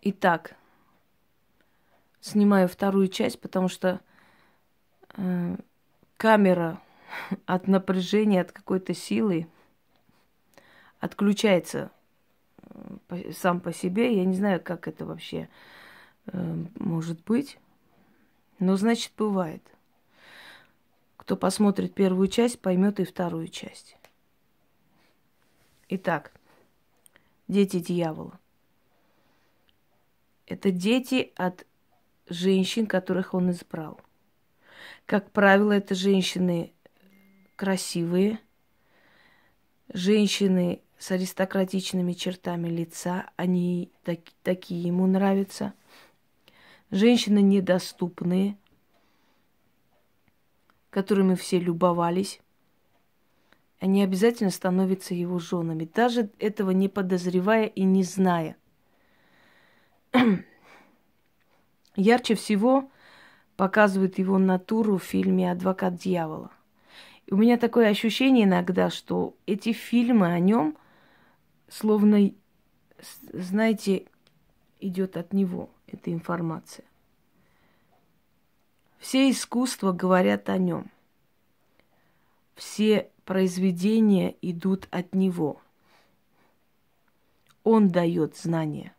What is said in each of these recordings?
Итак, снимаю вторую часть, потому что э, камера от напряжения, от какой-то силы отключается э, сам по себе. Я не знаю, как это вообще э, может быть. Но значит, бывает. Кто посмотрит первую часть, поймет и вторую часть. Итак, дети дьявола. Это дети от женщин, которых он избрал. Как правило, это женщины красивые, женщины с аристократичными чертами лица, они так, такие ему нравятся. Женщины недоступные, которыми все любовались. Они обязательно становятся его женами, даже этого не подозревая и не зная – Ярче всего показывают его натуру в фильме «Адвокат дьявола». И у меня такое ощущение иногда, что эти фильмы о нем словно, знаете, идет от него эта информация. Все искусства говорят о нем. Все произведения идут от него. Он дает знания.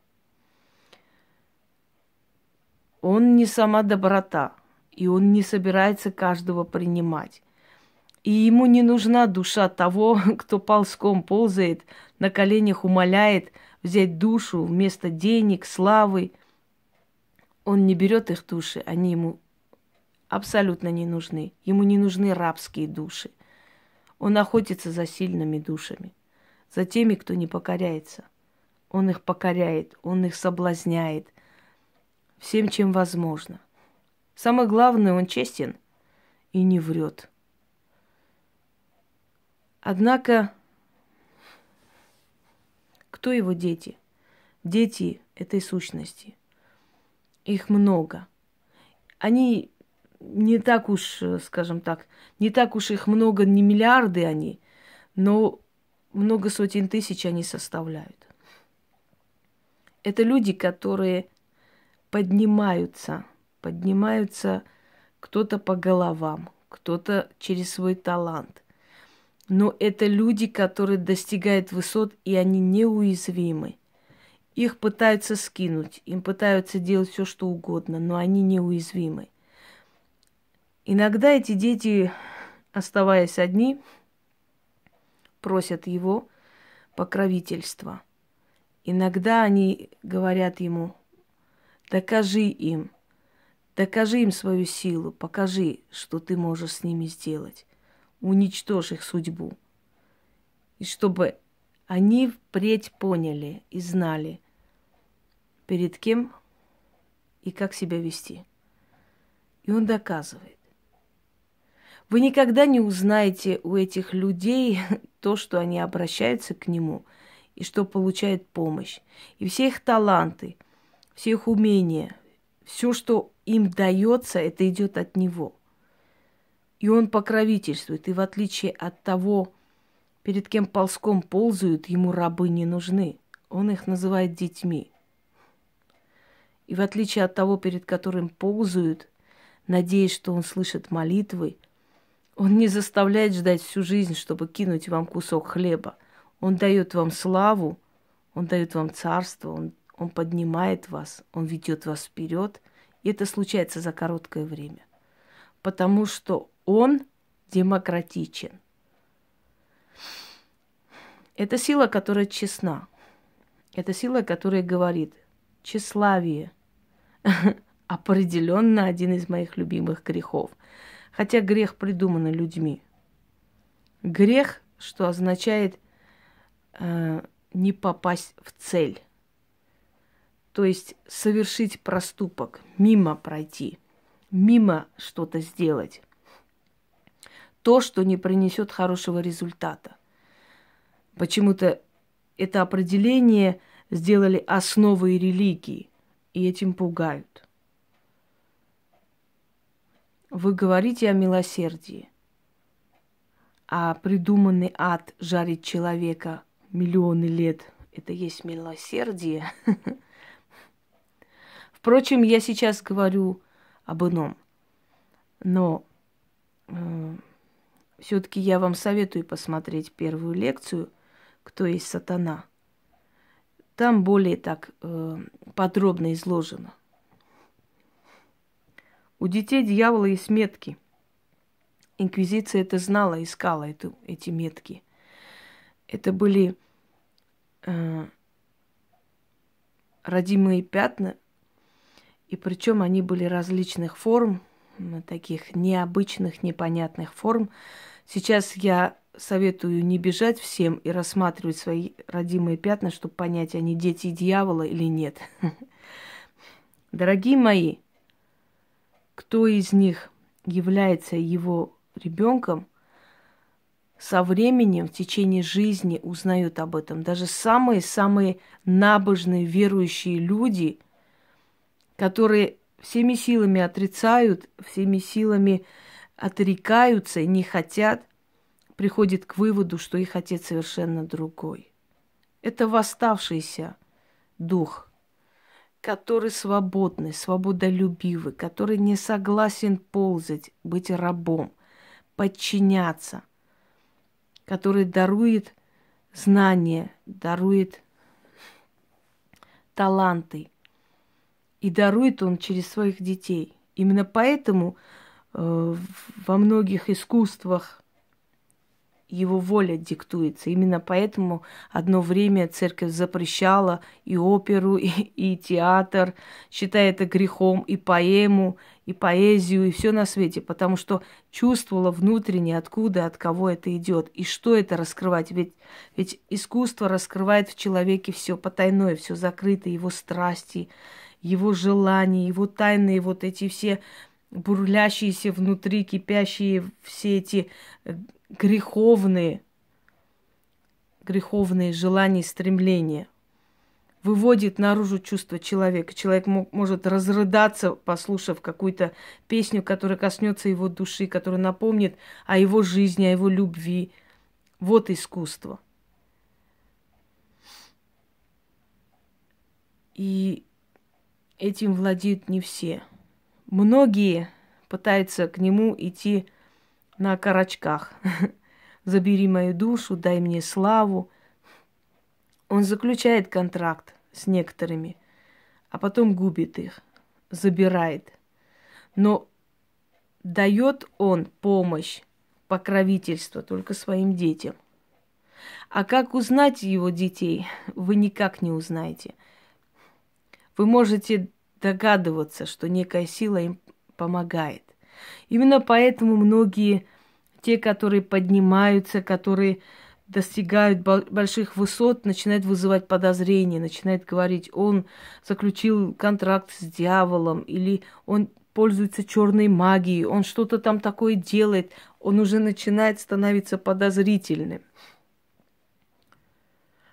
Он не сама доброта, и он не собирается каждого принимать. И ему не нужна душа того, кто ползком ползает, на коленях умоляет взять душу вместо денег, славы. Он не берет их души, они ему абсолютно не нужны. Ему не нужны рабские души. Он охотится за сильными душами, за теми, кто не покоряется. Он их покоряет, он их соблазняет – всем, чем возможно. Самое главное, он честен и не врет. Однако, кто его дети? Дети этой сущности. Их много. Они не так уж, скажем так, не так уж их много, не миллиарды они, но много сотен тысяч они составляют. Это люди, которые поднимаются, поднимаются кто-то по головам, кто-то через свой талант. Но это люди, которые достигают высот, и они неуязвимы. Их пытаются скинуть, им пытаются делать все, что угодно, но они неуязвимы. Иногда эти дети, оставаясь одни, просят его покровительства. Иногда они говорят ему, Докажи им, докажи им свою силу, покажи, что ты можешь с ними сделать. Уничтожь их судьбу. И чтобы они впредь поняли и знали, перед кем и как себя вести. И он доказывает. Вы никогда не узнаете у этих людей то, что они обращаются к нему и что получают помощь. И все их таланты – все их умения, все, что им дается, это идет от него. И он покровительствует. И в отличие от того, перед кем ползком ползают, ему рабы не нужны. Он их называет детьми. И в отличие от того, перед которым ползают, надеясь, что он слышит молитвы, он не заставляет ждать всю жизнь, чтобы кинуть вам кусок хлеба. Он дает вам славу, он дает вам царство, он он поднимает вас, Он ведет вас вперед. И это случается за короткое время. Потому что Он демократичен. Это сила, которая честна. Это сила, которая говорит, тщеславие определенно один из моих любимых грехов. Хотя грех придуман людьми. Грех, что означает э, не попасть в цель то есть совершить проступок, мимо пройти, мимо что-то сделать. То, что не принесет хорошего результата. Почему-то это определение сделали основой религии, и этим пугают. Вы говорите о милосердии, а придуманный ад жарит человека миллионы лет – это есть милосердие – Впрочем, я сейчас говорю об ином. Но э, все-таки я вам советую посмотреть первую лекцию «Кто есть сатана». Там более так э, подробно изложено. У детей дьявола есть метки. Инквизиция это знала, искала эту, эти метки. Это были э, родимые пятна, и причем они были различных форм, таких необычных, непонятных форм. Сейчас я советую не бежать всем и рассматривать свои родимые пятна, чтобы понять, они дети дьявола или нет. Дорогие мои, кто из них является его ребенком, со временем, в течение жизни узнают об этом. Даже самые-самые набожные верующие люди, которые всеми силами отрицают, всеми силами отрекаются и не хотят, приходят к выводу, что их отец совершенно другой. Это восставшийся дух – который свободный, свободолюбивый, который не согласен ползать, быть рабом, подчиняться, который дарует знания, дарует таланты. И дарует он через своих детей. Именно поэтому э, во многих искусствах его воля диктуется. Именно поэтому одно время церковь запрещала и оперу, и, и театр, считая это грехом, и поэму, и поэзию, и все на свете, потому что чувствовала внутренне, откуда, от кого это идет, и что это раскрывать. Ведь, ведь искусство раскрывает в человеке все потайное, все закрытое, его страсти, его желания, его тайные вот эти все бурлящиеся внутри, кипящие все эти э, греховные, греховные желания и стремления. Выводит наружу чувство человека. Человек может разрыдаться, послушав какую-то песню, которая коснется его души, которая напомнит о его жизни, о его любви. Вот искусство. И этим владеют не все. Многие пытаются к нему идти на карачках. Забери мою душу, дай мне славу. Он заключает контракт с некоторыми, а потом губит их, забирает. Но дает он помощь, покровительство только своим детям. А как узнать его детей, вы никак не узнаете. Вы можете догадываться, что некая сила им помогает. Именно поэтому многие, те, которые поднимаются, которые достигают больших высот, начинают вызывать подозрения, начинают говорить, он заключил контракт с дьяволом, или он пользуется черной магией, он что-то там такое делает, он уже начинает становиться подозрительным.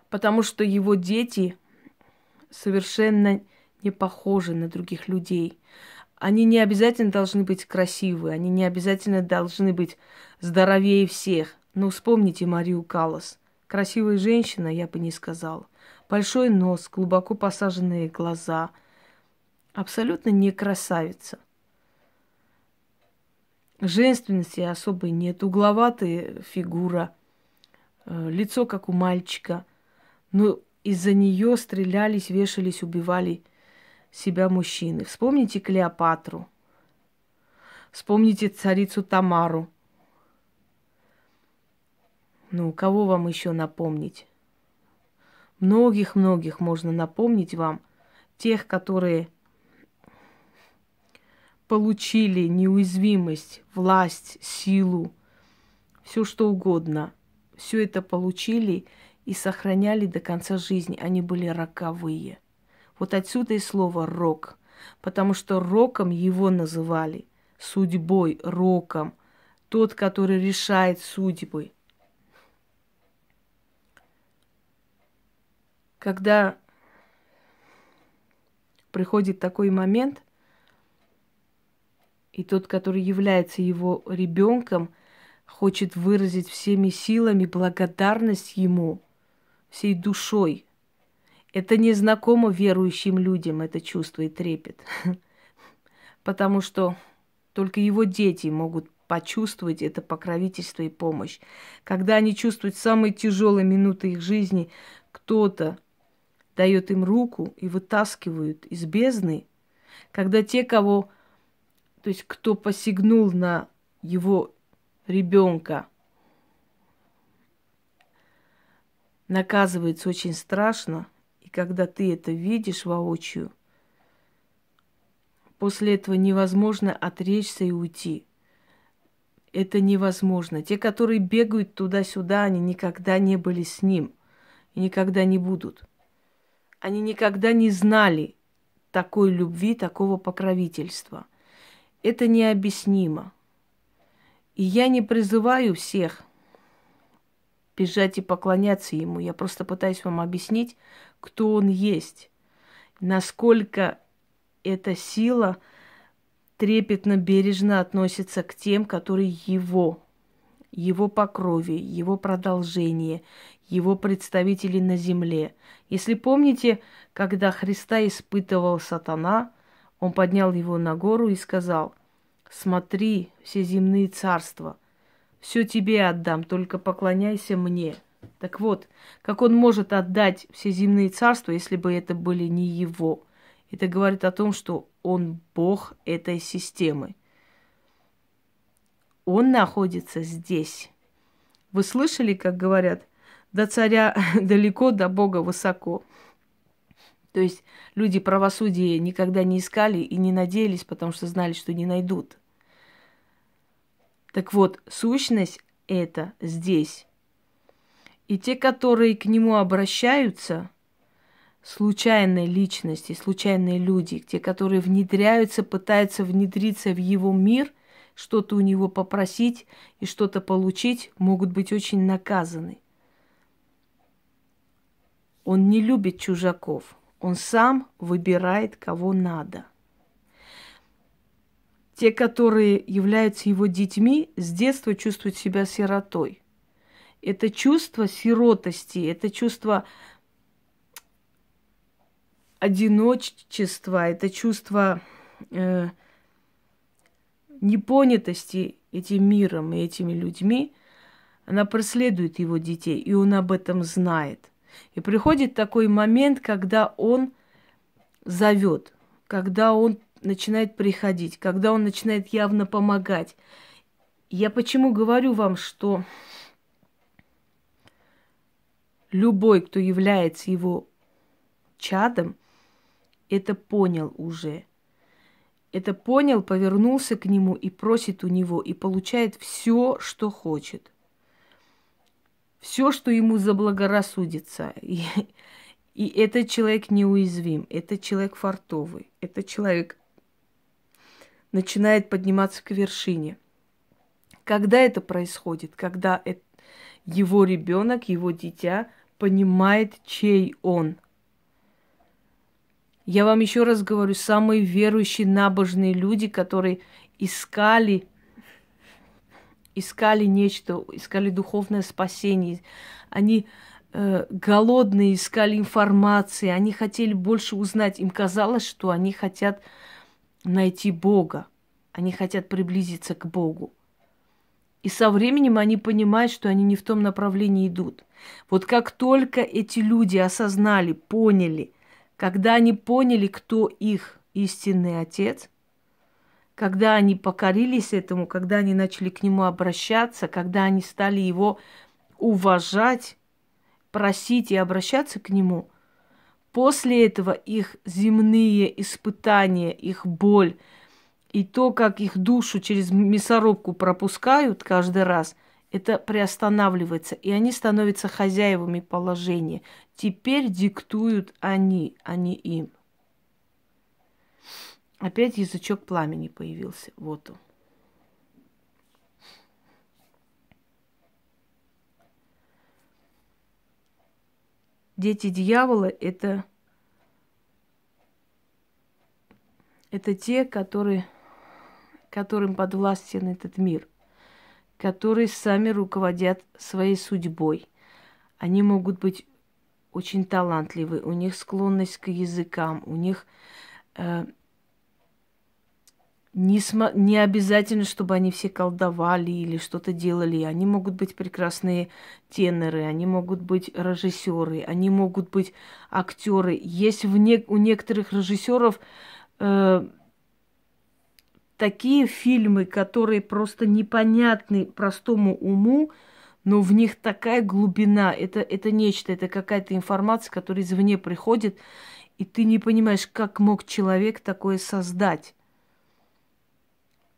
Потому что его дети совершенно не похожи на других людей. Они не обязательно должны быть красивые, они не обязательно должны быть здоровее всех. Но вспомните Марию Калас. Красивая женщина, я бы не сказала. Большой нос, глубоко посаженные глаза. Абсолютно не красавица. Женственности особой нет. Угловатая фигура. Э, лицо, как у мальчика. Но из-за нее стрелялись, вешались, убивали себя мужчины. Вспомните Клеопатру. Вспомните царицу Тамару. Ну, кого вам еще напомнить? Многих-многих можно напомнить вам. Тех, которые получили неуязвимость, власть, силу, все что угодно. Все это получили и сохраняли до конца жизни. Они были роковые – вот отсюда и слово «рок», потому что роком его называли, судьбой, роком, тот, который решает судьбы. Когда приходит такой момент, и тот, который является его ребенком, хочет выразить всеми силами благодарность ему, всей душой – Это незнакомо верующим людям, это чувство и трепет. Потому что только его дети могут почувствовать это покровительство и помощь. Когда они чувствуют самые тяжелые минуты их жизни, кто-то дает им руку и вытаскивают из бездны, когда те, кого, то есть кто посягнул на его ребенка, наказывается очень страшно, когда ты это видишь воочию, после этого невозможно отречься и уйти. Это невозможно. Те, которые бегают туда-сюда, они никогда не были с ним и никогда не будут. Они никогда не знали такой любви, такого покровительства. Это необъяснимо. И я не призываю всех бежать и поклоняться ему. Я просто пытаюсь вам объяснить, кто он есть, насколько эта сила трепетно, бережно относится к тем, которые его, его по крови, его продолжение, его представители на земле. Если помните, когда Христа испытывал сатана, он поднял его на гору и сказал, смотри, все земные царства – все тебе отдам, только поклоняйся мне. Так вот, как он может отдать все земные царства, если бы это были не его? Это говорит о том, что он Бог этой системы. Он находится здесь. Вы слышали, как говорят, до царя далеко, до Бога высоко. То есть люди правосудия никогда не искали и не надеялись, потому что знали, что не найдут. Так вот, сущность это здесь. И те, которые к нему обращаются, случайные личности, случайные люди, те, которые внедряются, пытаются внедриться в его мир, что-то у него попросить и что-то получить, могут быть очень наказаны. Он не любит чужаков. Он сам выбирает, кого надо – те, которые являются его детьми, с детства чувствуют себя сиротой. Это чувство сиротости, это чувство одиночества, это чувство э, непонятости этим миром и этими людьми, она преследует его детей, и он об этом знает. И приходит такой момент, когда он зовет, когда он начинает приходить, когда он начинает явно помогать. Я почему говорю вам, что любой, кто является его чадом, это понял уже. Это понял, повернулся к нему и просит у него, и получает все, что хочет. Все, что ему заблагорассудится. И, и этот человек неуязвим, этот человек фартовый, этот человек начинает подниматься к вершине. Когда это происходит? Когда его ребенок, его дитя понимает, чей он. Я вам еще раз говорю, самые верующие, набожные люди, которые искали, искали нечто, искали духовное спасение, они э, голодные искали информации, они хотели больше узнать. Им казалось, что они хотят найти Бога. Они хотят приблизиться к Богу. И со временем они понимают, что они не в том направлении идут. Вот как только эти люди осознали, поняли, когда они поняли, кто их истинный отец, когда они покорились этому, когда они начали к нему обращаться, когда они стали его уважать, просить и обращаться к нему – После этого их земные испытания, их боль и то, как их душу через мясорубку пропускают каждый раз, это приостанавливается, и они становятся хозяевами положения. Теперь диктуют они, а не им. Опять язычок пламени появился. Вот он. Дети дьявола – это, это те, которые, которым подвластен этот мир, которые сами руководят своей судьбой. Они могут быть очень талантливые, у них склонность к языкам, у них э, не, см- не обязательно, чтобы они все колдовали или что-то делали. Они могут быть прекрасные теноры, они могут быть режиссеры, они могут быть актеры. Есть в не- у некоторых режиссеров э, такие фильмы, которые просто непонятны простому уму, но в них такая глубина. Это, это нечто, это какая-то информация, которая извне приходит, и ты не понимаешь, как мог человек такое создать.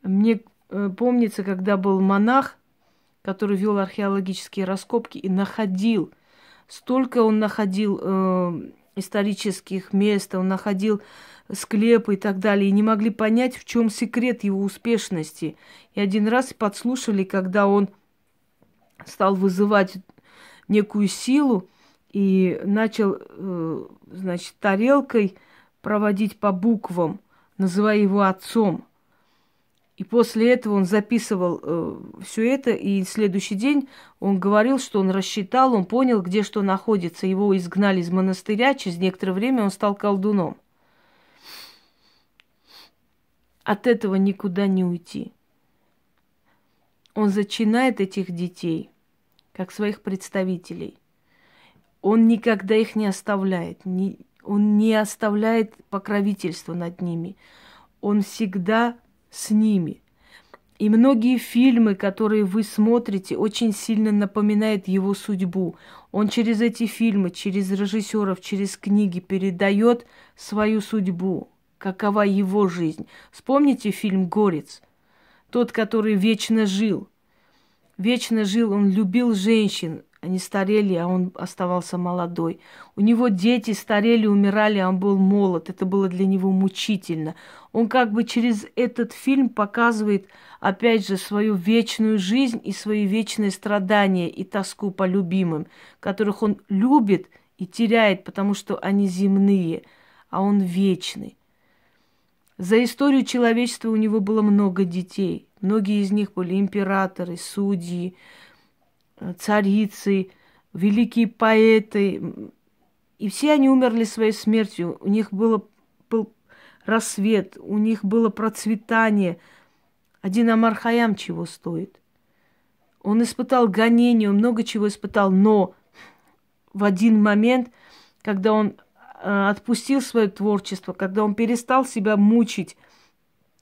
Мне э, помнится, когда был монах, который вел археологические раскопки и находил, столько он находил э, исторических мест, он находил склепы и так далее, и не могли понять, в чем секрет его успешности. И один раз подслушали, когда он стал вызывать некую силу и начал, э, значит, тарелкой проводить по буквам, называя его отцом. И после этого он записывал э, все это, и следующий день он говорил, что он рассчитал, он понял, где что находится. Его изгнали из монастыря, через некоторое время он стал колдуном. От этого никуда не уйти. Он зачинает этих детей, как своих представителей. Он никогда их не оставляет, не, он не оставляет покровительства над ними. Он всегда с ними. И многие фильмы, которые вы смотрите, очень сильно напоминают его судьбу. Он через эти фильмы, через режиссеров, через книги передает свою судьбу, какова его жизнь. Вспомните фильм «Горец», тот, который вечно жил. Вечно жил, он любил женщин, они старели, а он оставался молодой. У него дети старели, умирали, а он был молод. Это было для него мучительно. Он как бы через этот фильм показывает, опять же, свою вечную жизнь и свои вечные страдания и тоску по любимым, которых он любит и теряет, потому что они земные, а он вечный. За историю человечества у него было много детей. Многие из них были императоры, судьи, царицы, великие поэты. И все они умерли своей смертью. У них было, был рассвет, у них было процветание. Один Амархаям чего стоит? Он испытал гонение, он много чего испытал, но в один момент, когда он э, отпустил свое творчество, когда он перестал себя мучить,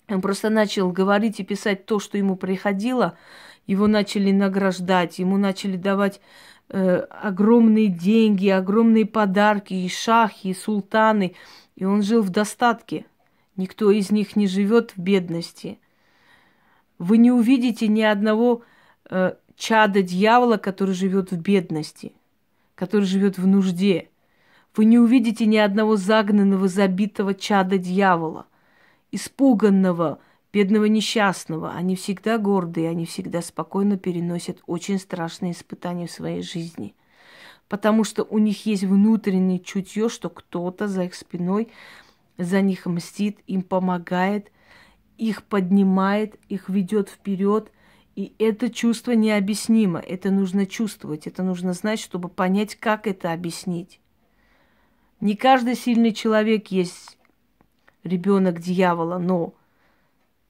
он просто начал говорить и писать то, что ему приходило, его начали награждать, ему начали давать э, огромные деньги, огромные подарки, и шахи, и султаны. И он жил в достатке. Никто из них не живет в бедности. Вы не увидите ни одного э, чада дьявола, который живет в бедности, который живет в нужде. Вы не увидите ни одного загнанного, забитого чада дьявола, испуганного, бедного несчастного. Они всегда гордые, они всегда спокойно переносят очень страшные испытания в своей жизни. Потому что у них есть внутреннее чутье, что кто-то за их спиной за них мстит, им помогает, их поднимает, их ведет вперед. И это чувство необъяснимо. Это нужно чувствовать, это нужно знать, чтобы понять, как это объяснить. Не каждый сильный человек есть ребенок дьявола, но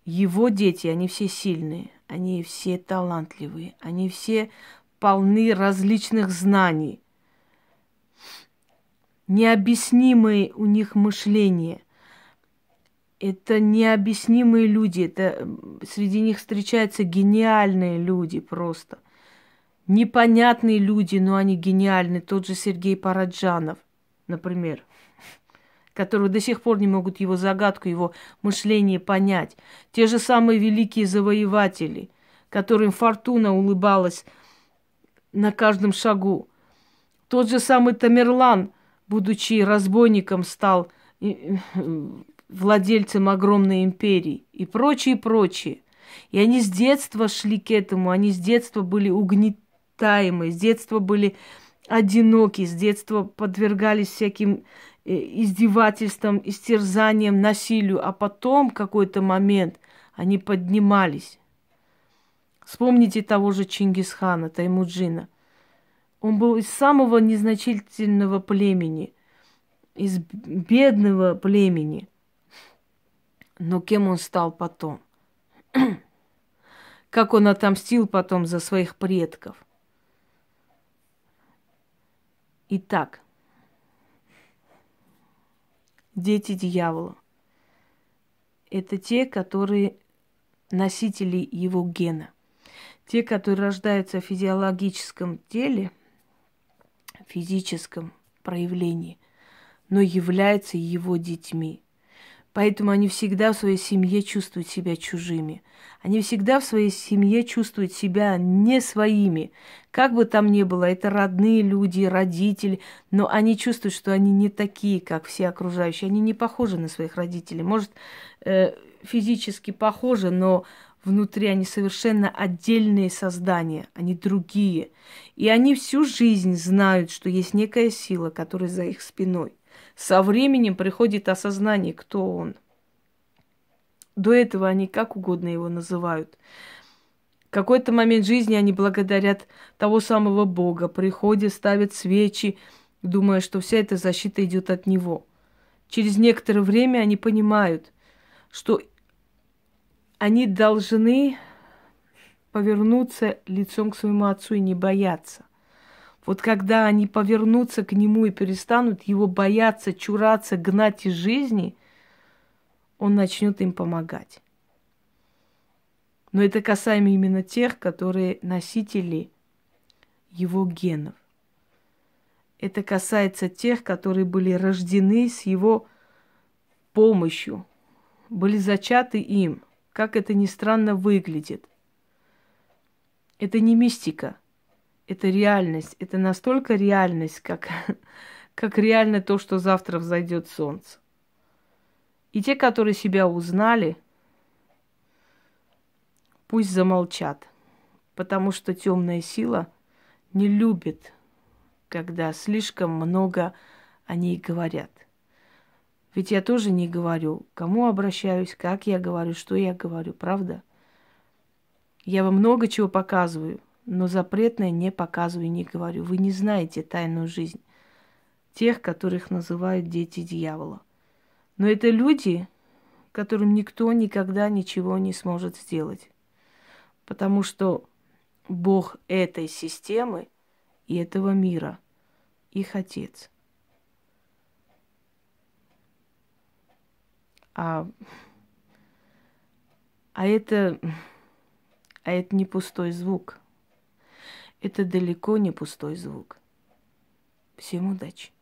его дети, они все сильные, они все талантливые, они все полны различных знаний. Необъяснимое у них мышление. Это необъяснимые люди, это среди них встречаются гениальные люди просто. Непонятные люди, но они гениальны. Тот же Сергей Параджанов, например которые до сих пор не могут его загадку, его мышление понять. Те же самые великие завоеватели, которым фортуна улыбалась на каждом шагу. Тот же самый Тамерлан, будучи разбойником, стал владельцем огромной империи и прочее, прочее. И они с детства шли к этому, они с детства были угнетаемы, с детства были одиноки, с детства подвергались всяким Э, издевательствам, истерзанием, насилию, а потом какой-то момент они поднимались. Вспомните того же Чингисхана, Таймуджина. Он был из самого незначительного племени, из бедного племени. Но кем он стал потом? как он отомстил потом за своих предков. Итак, дети дьявола – это те, которые носители его гена. Те, которые рождаются в физиологическом теле, физическом проявлении, но являются его детьми. Поэтому они всегда в своей семье чувствуют себя чужими. Они всегда в своей семье чувствуют себя не своими. Как бы там ни было, это родные люди, родители, но они чувствуют, что они не такие, как все окружающие. Они не похожи на своих родителей. Может, э, физически похожи, но внутри они совершенно отдельные создания, они другие. И они всю жизнь знают, что есть некая сила, которая за их спиной. Со временем приходит осознание, кто он. До этого они как угодно его называют. В какой-то момент жизни они благодарят того самого Бога, приходят, ставят свечи, думая, что вся эта защита идет от него. Через некоторое время они понимают, что они должны повернуться лицом к своему отцу и не бояться. Вот когда они повернутся к нему и перестанут его бояться, чураться, гнать из жизни, он начнет им помогать. Но это касаемо именно тех, которые носители его генов. Это касается тех, которые были рождены с его помощью, были зачаты им – как это ни странно выглядит. Это не мистика, это реальность. Это настолько реальность, как, как реально то, что завтра взойдет солнце. И те, которые себя узнали, пусть замолчат, потому что темная сила не любит, когда слишком много о ней говорят. Ведь я тоже не говорю, кому обращаюсь, как я говорю, что я говорю, правда? Я вам много чего показываю, но запретное не показываю и не говорю. Вы не знаете тайную жизнь тех, которых называют дети дьявола. Но это люди, которым никто никогда ничего не сможет сделать. Потому что Бог этой системы и этого мира, их отец – А, а это, а это не пустой звук. Это далеко не пустой звук. Всем удачи.